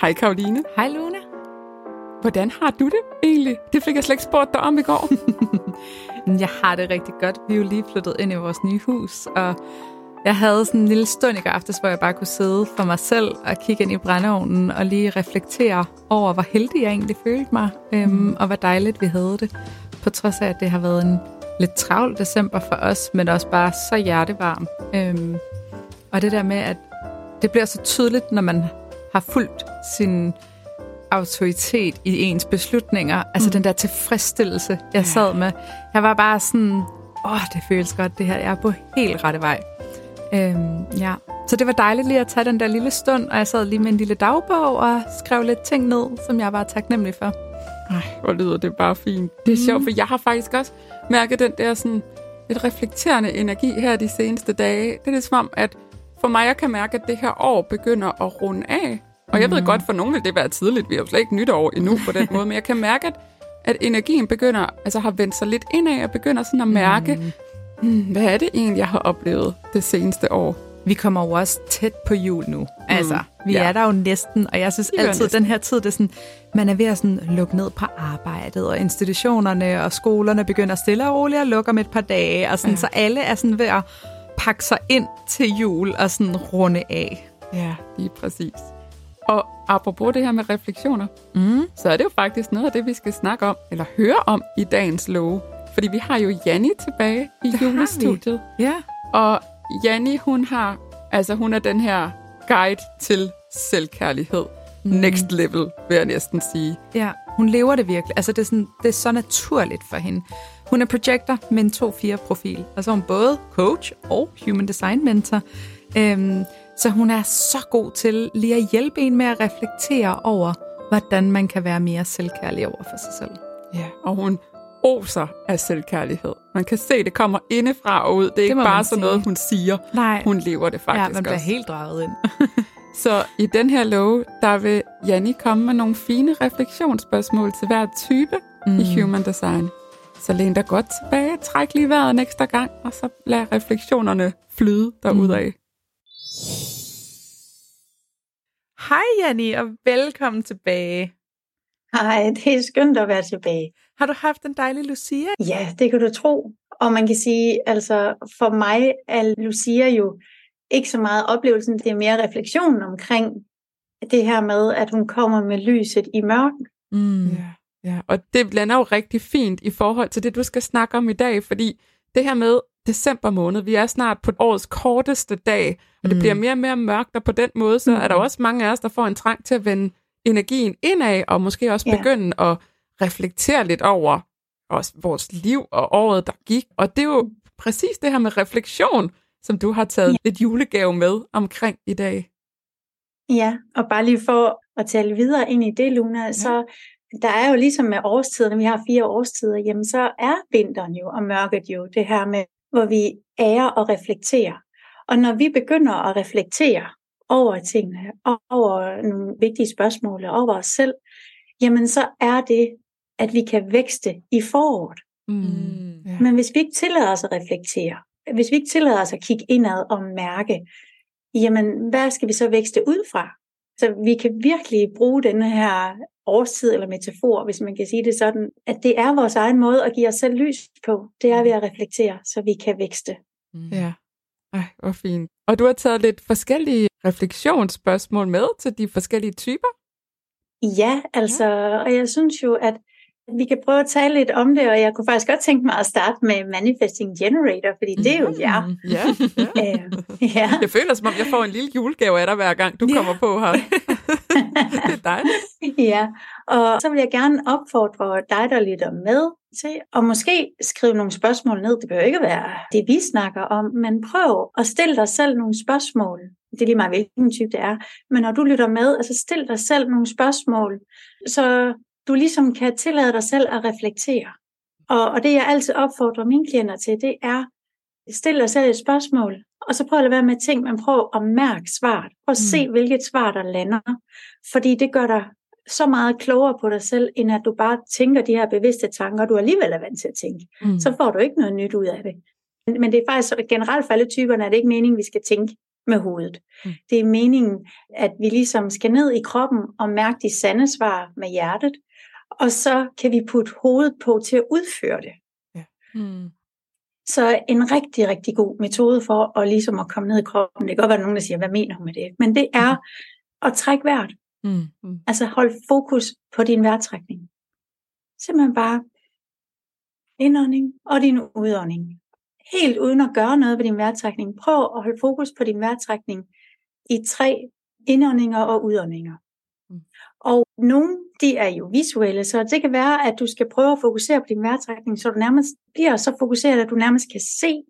Hej Karoline. Hej Luna. Hvordan har du det egentlig? Det fik jeg slet ikke spurgt dig om i går. jeg har det rigtig godt. Vi er jo lige flyttet ind i vores nye hus, og jeg havde sådan en lille stund i går aftes, hvor jeg bare kunne sidde for mig selv og kigge ind i brændeovnen og lige reflektere over, hvor heldig jeg egentlig følte mig, øhm, mm. og hvor dejligt vi havde det. På trods af, at det har været en lidt travl december for os, men også bare så hjertevarm. Øhm, og det der med, at det bliver så tydeligt, når man har fulgt sin autoritet i ens beslutninger. Altså mm. den der tilfredsstillelse, jeg sad med. Jeg var bare sådan, åh, det føles godt det her. Jeg er på helt rette vej. Øhm, ja. Så det var dejligt lige at tage den der lille stund, og jeg sad lige med en lille dagbog og skrev lidt ting ned, som jeg var taknemmelig for. Ej, hvor lyder det bare fint. Det er mm. sjovt, for jeg har faktisk også mærket den der sådan lidt reflekterende energi her de seneste dage. Det er det som om, at for mig, jeg kan mærke, at det her år begynder at runde af. Og jeg ved mm. godt, for nogen vil det være tidligt. Vi har jo slet ikke nytår endnu på den måde. Men jeg kan mærke, at, at energien begynder, altså har vendt sig lidt indad og begynder sådan at mærke, mm. Hmm, hvad er det egentlig, jeg har oplevet det seneste år? Vi kommer jo også tæt på jul nu. Mm. Altså, vi ja. er der jo næsten, og jeg synes altid, at den her tid, det er sådan, man er ved at sådan lukke ned på arbejdet, og institutionerne og skolerne begynder stille og roligt at lukke om et par dage, og sådan, ja. så alle er sådan ved at pakke sig ind til jul og sådan runde af. Ja, lige præcis. Og apropos det her med refleksioner, mm. så er det jo faktisk noget af det, vi skal snakke om, eller høre om i dagens love. Fordi vi har jo Janni tilbage i det julestudiet. Ja. Og Janni, hun har, altså hun er den her guide til selvkærlighed. Mm. Next level, vil jeg næsten sige. Ja, hun lever det virkelig. Altså det er, sådan, det er så naturligt for hende. Hun er projector med en 2-4-profil. Altså hun både coach og human design mentor. Øhm, så hun er så god til lige at hjælpe en med at reflektere over, hvordan man kan være mere selvkærlig over for sig selv. Ja, og hun oser af selvkærlighed. Man kan se, det kommer indefra og ud. Det er det ikke bare sådan noget, hun siger. Nej. Hun lever det faktisk Ja, man bliver også. helt draget ind. så i den her lov, der vil Janni komme med nogle fine refleksionsspørgsmål til hver type mm. i Human Design. Så læn dig godt tilbage, træk lige vejret en ekstra gang, og så lad refleksionerne flyde derudad. Mm. Hej Janni, og velkommen tilbage. Hej, det er skønt at være tilbage. Har du haft en dejlig Lucia? Ja, det kan du tro. Og man kan sige, altså for mig er Lucia jo ikke så meget oplevelsen, det er mere refleksionen omkring det her med, at hun kommer med lyset i mørken. Mm. Ja, ja, og det lander jo rigtig fint i forhold til det, du skal snakke om i dag, fordi det her med december måned, vi er snart på årets korteste dag, og det mm. bliver mere og mere mørkt, og på den måde, så mm. er der også mange af os, der får en trang til at vende energien indad, og måske også ja. begynde at reflektere lidt over også vores liv og året, der gik. Og det er jo præcis det her med refleksion, som du har taget ja. et julegave med omkring i dag. Ja, og bare lige for at tale videre ind i det, Luna, ja. så der er jo ligesom med årstiderne, vi har fire årstider, jamen så er vinteren jo og mørket jo det her med, hvor vi ærer og reflekterer. Og når vi begynder at reflektere over tingene, over nogle vigtige spørgsmål, over os selv, jamen så er det, at vi kan vækste i foråret. Mm, yeah. Men hvis vi ikke tillader os at reflektere, hvis vi ikke tillader os at kigge indad og mærke, jamen hvad skal vi så vækste ud fra? Så vi kan virkelig bruge denne her årstid eller metafor, hvis man kan sige det sådan, at det er vores egen måde at give os selv lys på. Det er ved at reflektere, så vi kan vækste. Mm. Ja, Ej, hvor fint. Og du har taget lidt forskellige refleksionsspørgsmål med til de forskellige typer? Ja, altså, og jeg synes jo, at vi kan prøve at tale lidt om det, og jeg kunne faktisk godt tænke mig at starte med Manifesting Generator, fordi det er jo jer. Mm, ja, ja. øh, ja. Jeg føler, som om jeg får en lille julegave af dig, hver gang du ja. kommer på her. det er dejligt. Ja, og så vil jeg gerne opfordre dig, der lytter med, til at måske skrive nogle spørgsmål ned. Det behøver ikke være det, vi snakker om, men prøv at stille dig selv nogle spørgsmål. Det er lige meget, hvilken type det er. Men når du lytter med, altså stil dig selv nogle spørgsmål, så du ligesom kan tillade dig selv at reflektere. Og, og det jeg altid opfordrer mine klienter til, det er, stil dig selv et spørgsmål, og så prøv at lade være med ting, men prøv at mærke svaret. Prøv at se, mm. hvilket svar der lander. Fordi det gør dig så meget klogere på dig selv, end at du bare tænker de her bevidste tanker, du alligevel er vant til at tænke. Mm. Så får du ikke noget nyt ud af det. Men det er faktisk generelt for alle typerne, at det ikke meningen, vi skal tænke med hovedet. Mm. Det er meningen, at vi ligesom skal ned i kroppen og mærke de sande svar med hjertet, og så kan vi putte hovedet på til at udføre det. Ja. Mm. Så en rigtig, rigtig god metode for at ligesom at komme ned i kroppen, det kan godt være nogen, der siger, hvad mener hun med det? Men det er mm. at trække vejret. Mm. Mm. Altså hold fokus på din vejrtrækning. Simpelthen bare indånding og din udånding. Helt uden at gøre noget ved din vejrtrækning. Prøv at holde fokus på din vejrtrækning i tre indåndinger og udåndinger. Og nogle, de er jo visuelle, så det kan være, at du skal prøve at fokusere på din vejrtrækning, så du nærmest bliver så fokuseret, at du nærmest kan se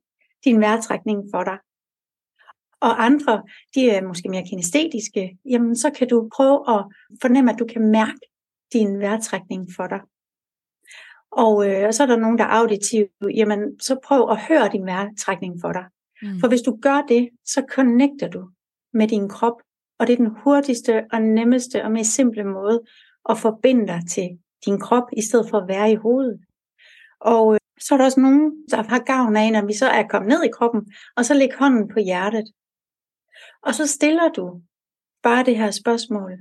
din vejrtrækning for dig. Og andre, de er måske mere kinestetiske, jamen så kan du prøve at fornemme, at du kan mærke din vejrtrækning for dig. Og, øh, og så er der nogen, der er auditive, jamen så prøv at høre din vejrtrækning for dig. Mm. For hvis du gør det, så connecter du med din krop, og det er den hurtigste og nemmeste og mest simple måde at forbinde dig til din krop, i stedet for at være i hovedet. Og øh, så er der også nogen, der har gavn af, når vi så er kommet ned i kroppen, og så lægger hånden på hjertet. Og så stiller du bare det her spørgsmål.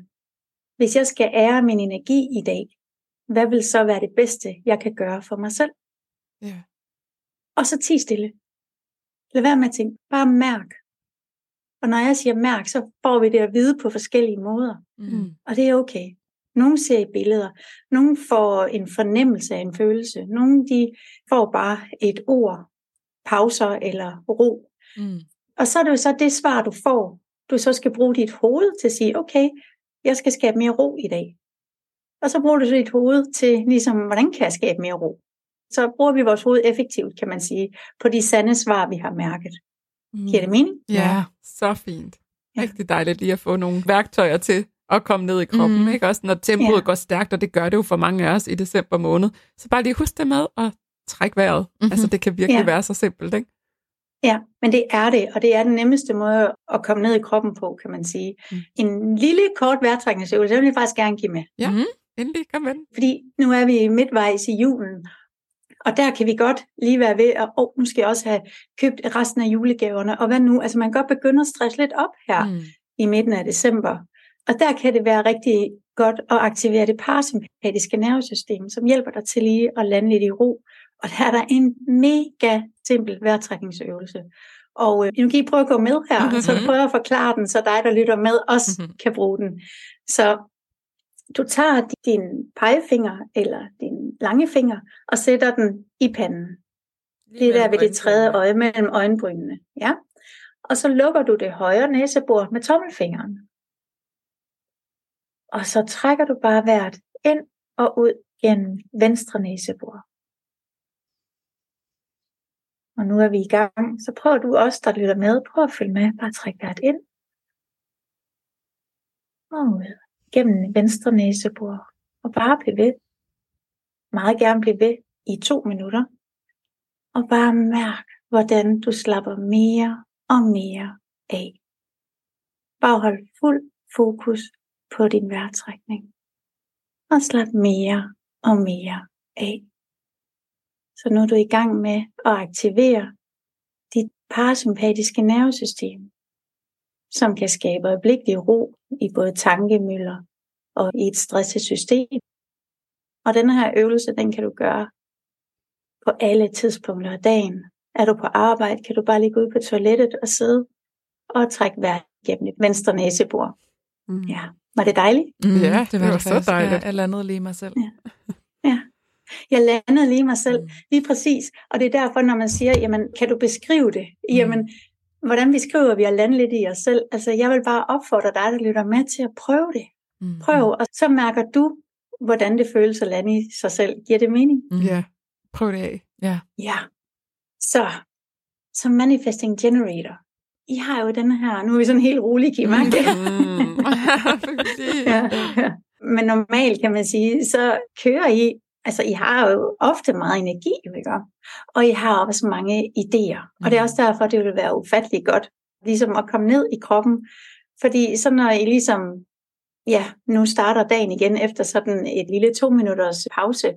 Hvis jeg skal ære min energi i dag, hvad vil så være det bedste, jeg kan gøre for mig selv? Ja. Og så ti stille. Lad være med at tænke, bare mærk. Og når jeg siger mærk, så får vi det at vide på forskellige måder. Mm. Og det er okay. Nogle ser i billeder. Nogle får en fornemmelse af en følelse. Nogle de får bare et ord, pauser eller ro. Mm. Og så er det jo så det svar, du får. Du så skal bruge dit hoved til at sige, okay, jeg skal skabe mere ro i dag. Og så bruger du så dit hoved til, ligesom, hvordan kan jeg skabe mere ro? Så bruger vi vores hoved effektivt, kan man sige, på de sande svar, vi har mærket. Mm. Giver det mening? Ja, så fint. Ja. Rigtig dejligt lige at få nogle værktøjer til at komme ned i kroppen. Mm. Ikke? Også når tempoet ja. går stærkt, og det gør det jo for mange af os i december måned. Så bare lige husk det med at trække vejret. Mm-hmm. Altså det kan virkelig ja. være så simpelt, ikke? Ja, men det er det, og det er den nemmeste måde at komme ned i kroppen på, kan man sige. Mm. En lille kort vejrtrækningsøvelse, det vil jeg faktisk gerne give med. Ja, mm. endelig, kom med. Fordi nu er vi midtvejs i julen, og der kan vi godt lige være ved, at nu skal jeg også have købt resten af julegaverne, og hvad nu? Altså man kan godt begynde at stresse lidt op her mm. i midten af december. Og der kan det være rigtig godt at aktivere det parasympatiske nervesystem, som hjælper dig til lige at lande lidt i ro. Og der er der en mega simpel vejrtrækningsøvelse. Og øh, nu kan I prøve at gå med her, mm-hmm. så prøver at forklare den, så dig, der lytter med, også mm-hmm. kan bruge den. Så du tager din pegefinger eller din lange finger og sætter den i panden. det er der ved det tredje øje mellem øjenbrynene. Ja? Og så lukker du det højre næsebord med tommelfingeren. Og så trækker du bare vejret ind og ud gennem venstre næsebord. Og nu er vi i gang, så prøv du også, der lytter med, prøv at følge med. Bare træk vejret ind og ud gennem venstre næsebord. Og bare blive ved. Meget gerne blive ved i to minutter. Og bare mærk, hvordan du slapper mere og mere af. Bare hold fuld fokus på din vejrtrækning. Og slap mere og mere af. Så nu er du i gang med at aktivere dit parasympatiske nervesystem, som kan skabe øjeblikkelig ro i både tankemøller og i et stresset system. Og den her øvelse, den kan du gøre på alle tidspunkter af dagen. Er du på arbejde, kan du bare lige gå ud på toilettet og sidde og trække vejret gennem et venstre næsebord. Mm. Ja, var det dejligt? Mm, ja, det var, det var så dejligt. Jeg landede lige mig selv. Ja. ja. Jeg landede lige mig selv, mm. lige præcis. Og det er derfor, når man siger, jamen, kan du beskrive det? Mm. Jamen, hvordan beskriver vi at lande lidt i os selv? Altså, jeg vil bare opfordre dig, der lytter med til at prøve det. Mm. Prøv, og så mærker du, hvordan det føles at lande i sig selv. Giver det mening? Mm. Ja, prøv det af. Ja. Ja. Så, som Manifesting Generator, I har jo den her, nu er vi sådan helt mærke det? Mm. ja, ja. Men normalt kan man sige, så kører I Altså, I har jo ofte meget energi, ikke? og I har også mange idéer. Og det er mm. også derfor, det vil være ufattelig godt, ligesom at komme ned i kroppen. Fordi så når I ligesom, ja, nu starter dagen igen efter sådan et lille to minutters pause,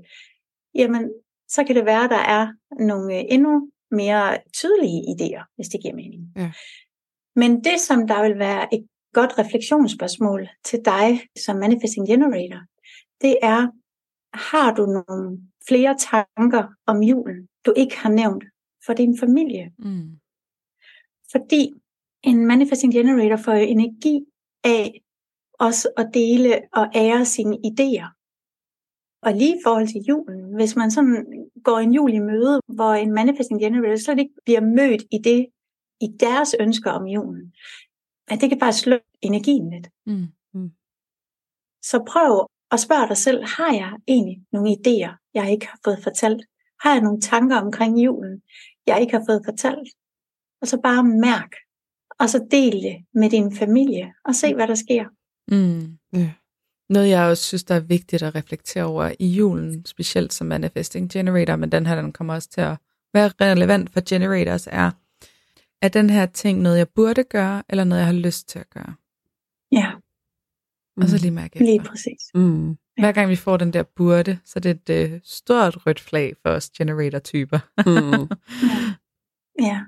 jamen, så kan det være, at der er nogle endnu mere tydelige idéer, hvis det giver mening. Ja. Men det, som der vil være et godt refleksionsspørgsmål til dig som Manifesting Generator, det er, har du nogle flere tanker om julen, du ikke har nævnt for din familie? Mm. Fordi en Manifesting Generator får energi af også at dele og ære sine idéer. Og lige i forhold til julen, hvis man sådan går en jul i møde, hvor en Manifesting Generator slet ikke bliver mødt i det, i deres ønsker om julen, at det kan bare slå energien lidt. Mm. Så prøv at spørge dig selv, har jeg egentlig nogle idéer, jeg ikke har fået fortalt? Har jeg nogle tanker omkring julen, jeg ikke har fået fortalt? Og så bare mærk, og så del det med din familie, og se, hvad der sker. Mm. Ja. Noget, jeg også synes, der er vigtigt at reflektere over i julen, specielt som Manifesting Generator, men den her, den kommer også til at være relevant for generators, er, er den her ting noget, jeg burde gøre, eller noget, jeg har lyst til at gøre? Ja, Og så lige mærke efter. lige præcis. Mm. Hver gang vi får den der burde, så er det et øh, stort rødt flag for os generator-typer. Mm. Ja.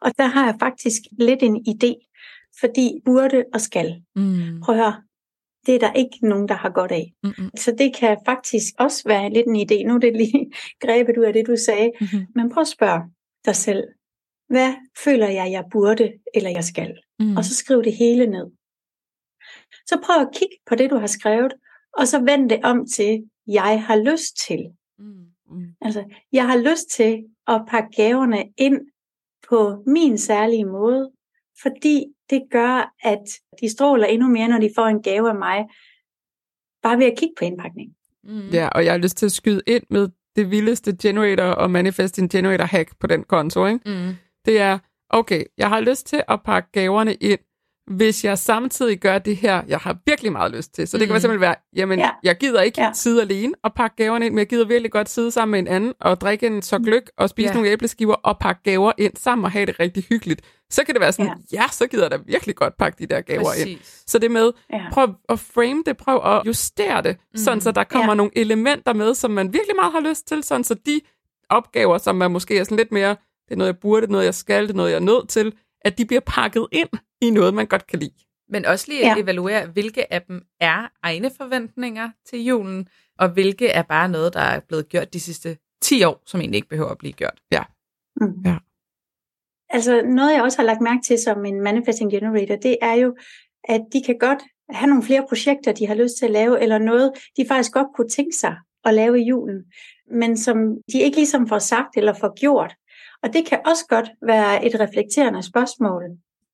Og der har jeg faktisk lidt en idé, fordi burde og skal. mm. Prøv at høre, det er der ikke nogen, der har godt af. Mm-mm. Så det kan faktisk også være lidt en idé. Nu er det lige grebet ud af det, du sagde. Mm-hmm. Men prøv at spørge dig selv, hvad føler jeg, jeg burde eller jeg skal? Mm. Og så skriv det hele ned. Så prøv at kigge på det, du har skrevet, og så vend det om til, jeg har lyst til. Mm. Mm. Altså, jeg har lyst til at pakke gaverne ind på min særlige måde, fordi det gør, at de stråler endnu mere, når de får en gave af mig, bare ved at kigge på indpakningen. Mm. Ja, og jeg har lyst til at skyde ind med det vildeste generator og manifesting generator hack på den konto, ikke? Mm. Det er, okay, jeg har lyst til at pakke gaverne ind, hvis jeg samtidig gør det her, jeg har virkelig meget lyst til. Så det kan Mm. simpelthen være, jamen, Ja. jeg gider ikke Ja. sidde alene og pakke gaverne ind, men jeg gider virkelig godt sidde sammen med en anden og drikke en så gløk og spise Ja. nogle æbleskiver og pakke gaver ind sammen og have det rigtig hyggeligt. Så kan det være sådan, ja, ja så gider jeg da virkelig godt pakke de der gaver ind. Præcis. Så det med, Ja. prøv at frame det, prøv at justere det, mm. sådan så der kommer Ja. nogle elementer med, som man virkelig meget har lyst til, sådan så de opgaver, som man måske er sådan lidt mere, det er noget, jeg burde, det er noget, jeg skal, det er noget, jeg er nødt til, at de bliver pakket ind i noget, man godt kan lide. Men også lige at Ja. evaluere, hvilke af dem er egne forventninger til julen, og hvilke er bare noget, der er blevet gjort de sidste 10 år, som egentlig ikke behøver at blive gjort. Mm. Ja. Altså noget, jeg også har lagt mærke til som en manifesting generator, det er jo, at de kan godt have nogle flere projekter, de har lyst til at lave, eller noget, de faktisk godt kunne tænke sig at lave i julen, men som de ikke ligesom får sagt eller får gjort. Og det kan også godt være et reflekterende spørgsmål.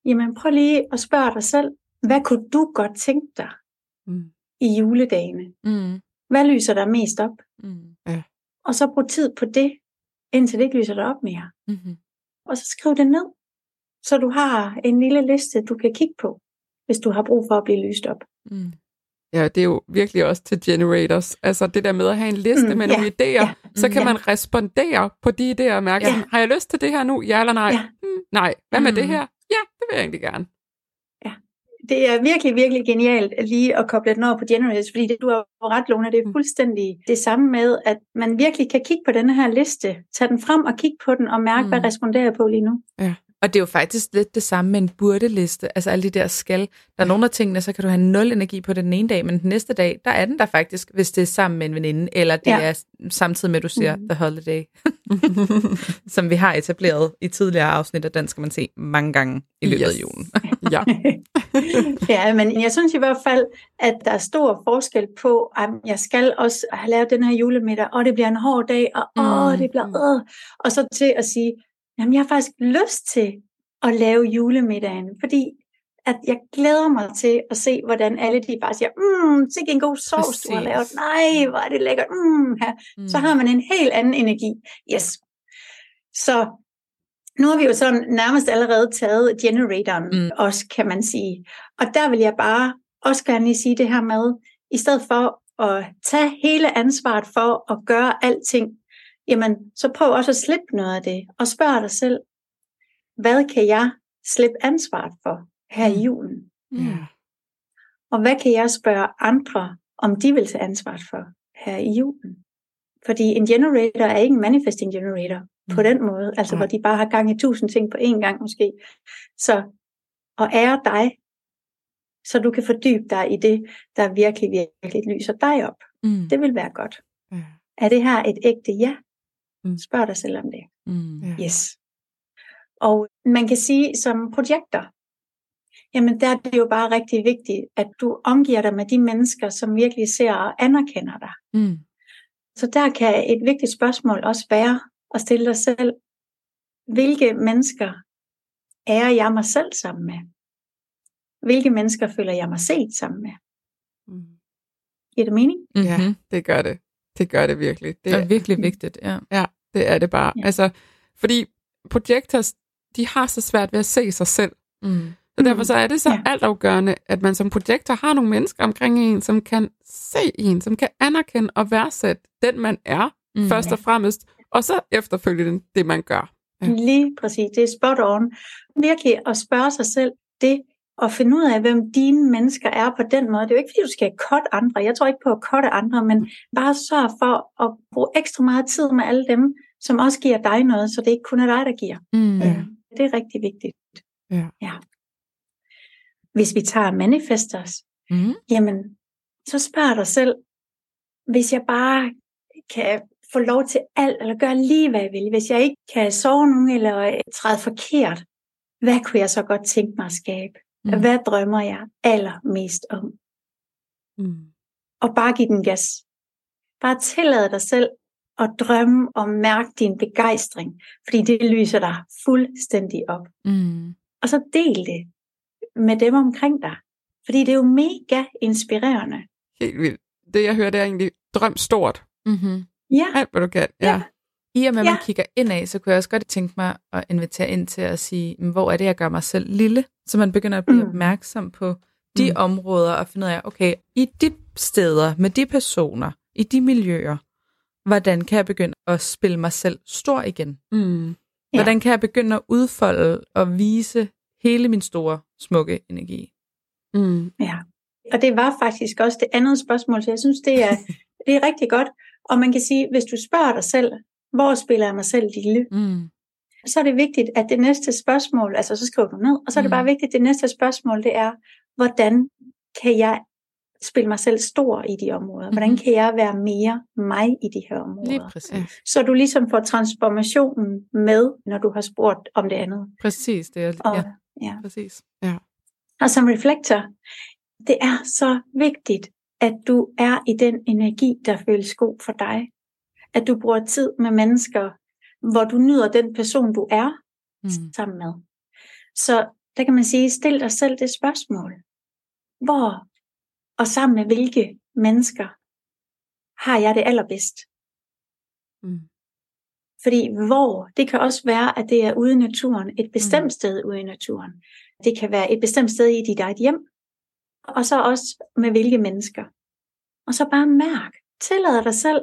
Jamen prøv lige at spørge dig selv, hvad kunne du godt tænke dig Mm. i juledagene? Mm. Hvad lyser der mest op? Mm. Og så brug tid på det, indtil det ikke lyser dig op mere. Mm-hmm. og så skriv det ned, så du har en lille liste, du kan kigge på, hvis du har brug for at blive lyst op. Mm. Ja, det er jo virkelig også til generators. Altså det der med at have en liste Mm, med ja, nogle idéer, ja, så kan ja. man respondere på de idéer og mærke, Ja. sådan, har jeg lyst til det her nu? Ja eller nej? Ja. Hmm, nej. Hvad med Mm. det her? Ja, det vil jeg egentlig gerne. Det er virkelig, virkelig genialt lige at koble den over på Generators, fordi det, du har ret, Lone, det er Mm. fuldstændig det samme med, at man virkelig kan kigge på den her liste, tage den frem og kigge på den og mærke, mm. hvad Mm. responderer jeg på lige nu. Og det er jo faktisk lidt det samme med en burde-liste. Altså alle de der skal. Der er nogle af tingene, så kan du have nul energi på den ene dag, men den næste dag, der er den der faktisk, hvis det er sammen med en veninde, eller det Ja. er samtidig med, at du siger Mhm. The Holiday, som vi har etableret i tidligere afsnit, og den skal man se mange gange i løbet yes. af julen. ja. ja, men jeg synes i hvert fald, at der er stor forskel på, at jeg skal også have lavet den her julemiddag, og det bliver en hård dag, og åh, Mm, det bliver øh, og så til at sige, jamen jeg har faktisk lyst til at lave julemiddagen, fordi at jeg glæder mig til at se, hvordan alle de bare siger, mm, sikke en god sovs, du har lavet, nej, hvor er det lækkert, mm, her. Mm. så har man en helt anden energi. Yes. Så nu har vi jo sådan nærmest allerede taget generatoren mm. også, kan man sige. Og der vil jeg bare også gerne lige sige det her med, i stedet for at tage hele ansvaret for at gøre alting, jamen så prøv også at slippe noget af det, og spørg dig selv, hvad kan jeg slippe ansvaret for her i Mm. julen? Mm. Og hvad kan jeg spørge andre, om de vil tage ansvaret for her i julen? Fordi en generator er ikke en manifesting generator på Mm. den måde, altså Nej. hvor de bare har gang i tusind ting på én gang måske. Så og ære dig, så du kan fordybe dig i det, der virkelig, virkelig lyser dig op. Mm. Det vil være godt. Ja. Er det her et ægte ja? Mm. Spørg dig selv om det. Mm. Ja. Yes. Og man kan sige som projekter, jamen der er det jo bare rigtig vigtigt, at du omgiver dig med de mennesker, som virkelig ser og anerkender dig. Mm. Så der kan et vigtigt spørgsmål også være at stille dig selv, hvilke mennesker er jeg mig selv sammen med? Hvilke mennesker føler jeg mig set sammen med? Mm. Giver det mening? Ja, Mm-hmm. det gør det. Det gør det virkelig. Det Det er virkelig vigtigt, ja. Ja, det er det bare. Ja. Altså, fordi projectors, de har så svært ved at se sig selv. Mm. Så derfor så er det så Ja. altafgørende, at man som projektor har nogle mennesker omkring en, som kan se en, som kan anerkende og værdsætte den, man er, mm. først og fremmest, og så efterfølgende det, man gør. Ja. Lige præcis, det er spot on. Virkelig at spørge sig selv det, og finde ud af, hvem dine mennesker er på den måde. Det er jo ikke, fordi du skal cutte andre. Jeg tror ikke på at cutte andre, men bare sørg for at bruge ekstra meget tid med alle dem, som også giver dig noget, så det ikke kun er dig, der giver. Mm. Ja. Det er rigtig vigtigt. Ja. ja. Hvis vi tager manifestors, Mm. jamen, så spørg dig selv, hvis jeg bare kan få lov til alt, eller gøre lige, hvad jeg vil, hvis jeg ikke kan sove nogen, eller træde forkert, hvad kunne jeg så godt tænke mig at skabe? Mm. Hvad drømmer jeg allermest om? Mm. Og bare give den gas. Bare tillade dig selv at drømme og mærke din begejstring, fordi det lyser dig fuldstændig op. Mm. Og så del det med dem omkring dig, fordi det er jo mega inspirerende. Helt vildt. Det, jeg hører, det er egentlig drøm stort. Mm-hmm. Ja, Alt, hvad du kan. Ja. Ja. I og med, at man Ja. kigger indad, så kunne jeg også godt tænke mig at invitere ind til at sige, "Men hvor er det, jeg gør mig selv lille? Så man begynder at blive Mm. opmærksom på de Mm. områder og finde ud af, okay, i de steder, med de personer, i de miljøer, hvordan kan jeg begynde at spille mig selv stor igen? Mm. Ja. Hvordan kan jeg begynde at udfolde og vise hele min store, smukke energi? Mm. ja. Og det var faktisk også det andet spørgsmål, så jeg synes, det er, det er rigtig godt. Og man kan sige, hvis du spørger dig selv, hvor spiller jeg mig selv lille, Mm. så er det vigtigt, at det næste spørgsmål, altså så skriver du ned, og så er det Mm. bare vigtigt, at det næste spørgsmål, det er, hvordan kan jeg spille mig selv stor i de områder? Hvordan Mhm. kan jeg være mere mig i de her Lige områder? præcis. Ja. Så du ligesom får transformationen med, når du har spurgt om det andet. Præcis, det er, Og, ja, ja. præcis. og som reflektor, det er så vigtigt, at du er i den energi, der føles god for dig. At du bruger tid med mennesker, hvor du nyder den person, du er Mm. sammen med. Så der kan man sige, stil dig selv det spørgsmål. Hvor og sammen med hvilke mennesker har jeg det allerbedst? Mm. Fordi hvor, det kan også være, at det er ude i naturen, et bestemt Mm. sted ude i naturen. Det kan være et bestemt sted i dit eget hjem, og så også med hvilke mennesker. Og så bare mærk, tillad dig selv,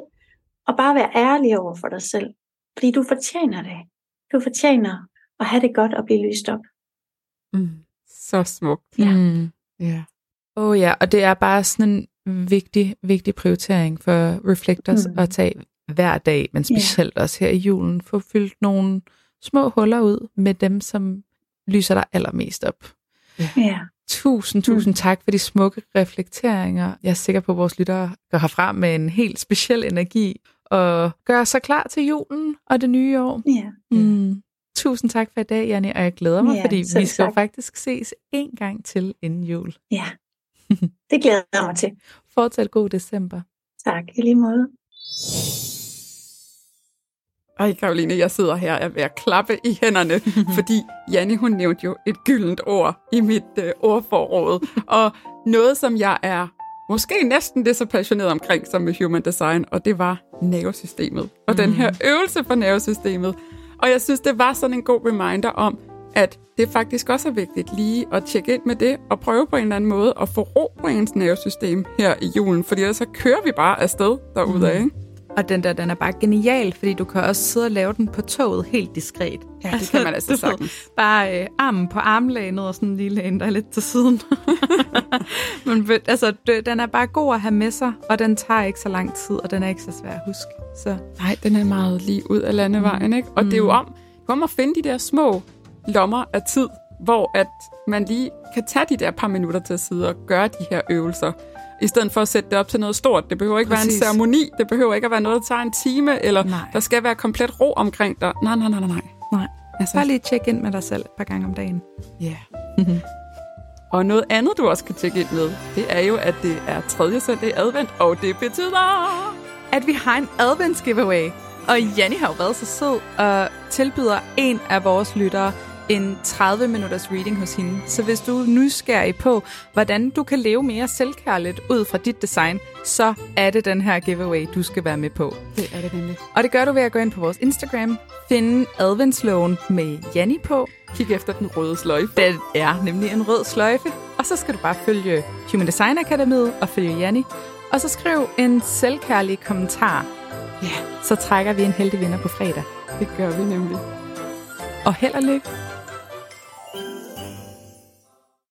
og bare være ærlig over for dig selv. Fordi du fortjener det. Du fortjener at have det godt og blive lyst op. Mm. Så smukt. Ja. Mm. Ja. Åh oh ja, og det er bare sådan en vigtig, vigtig prioritering for Reflectors Mm. at tage hver dag, men specielt yeah. også her i julen, få fyldt nogle små huller ud med dem, som lyser dig allermest op. Ja. Tusind, tusind mm. tak for de smukke reflekteringer. Jeg er sikker på, at vores lyttere går herfra med en helt speciel energi og gør sig klar til julen og det nye år. ja. Mm. Tusind tak for i dag, Janne, og jeg glæder mig, Ja, fordi vi skal jo tak. faktisk ses en gang til inden jul. Ja. Det glæder jeg mig til. Fortsat god december. Tak, i lige måde. Ej, Karoline, jeg sidder her og er ved at klappe i hænderne, fordi Janne, hun nævnte jo et gyldent ord i mit øh, ordforråd. Og noget, som jeg er måske næsten det så passioneret omkring som med human design, og det var nervesystemet. Og mm. den her øvelse for nervesystemet. Og jeg synes, det var sådan en god reminder om, at det faktisk også er vigtigt lige at tjekke ind med det, og prøve på en eller anden måde at få ro på ens nervesystem her i julen, fordi ellers så kører vi bare afsted derudad, ikke? Og den der, den er bare genial, fordi du kan også sidde og lave den på toget helt diskret. Ja, det kan man altså ved, sagtens. Bare øh, armen på armlænet og sådan lige læne dig lidt til siden. Men altså, den er bare god at have med sig, og den tager ikke så lang tid, og den er ikke så svær at huske. Så Nej, den er meget lige ud af landevejen, ikke? Og mm. det er jo om, om at finde de der små lommer af tid hvor at man lige kan tage de der par minutter til at sidde og gøre de her øvelser, i stedet for at sætte det op til noget stort. Det behøver ikke Præcis. være en ceremoni, det behøver ikke at være noget, der tager en time, eller nej. der skal være komplet ro omkring dig. Nej, nej, nej, nej. Nej. Altså. Bare lige tjek ind med dig selv et par gange om dagen. Ja. Yeah. Og noget andet, du også kan tjekke ind med, det er jo, at det er tredje søndag i advent, og det betyder, at vi har en advents giveaway. Og Janni har jo været så sød og tilbyder en af vores lyttere en 30 minutters reading hos hende. Så hvis du er nysgerrig på, hvordan du kan leve mere selvkærligt ud fra dit design, så er det den her giveaway, du skal være med på. Det er det nemlig. Og det gør du ved at gå ind på vores Instagram, finde adventsloven med Janni på. Kig efter den røde sløjfe. Den er nemlig en rød sløjfe. Og så skal du bare følge Human Design Akademiet og følge Janni. Og så skriv en selvkærlig kommentar. Ja, så trækker vi en heldig vinder på fredag. Det gør vi nemlig. Og held og lykke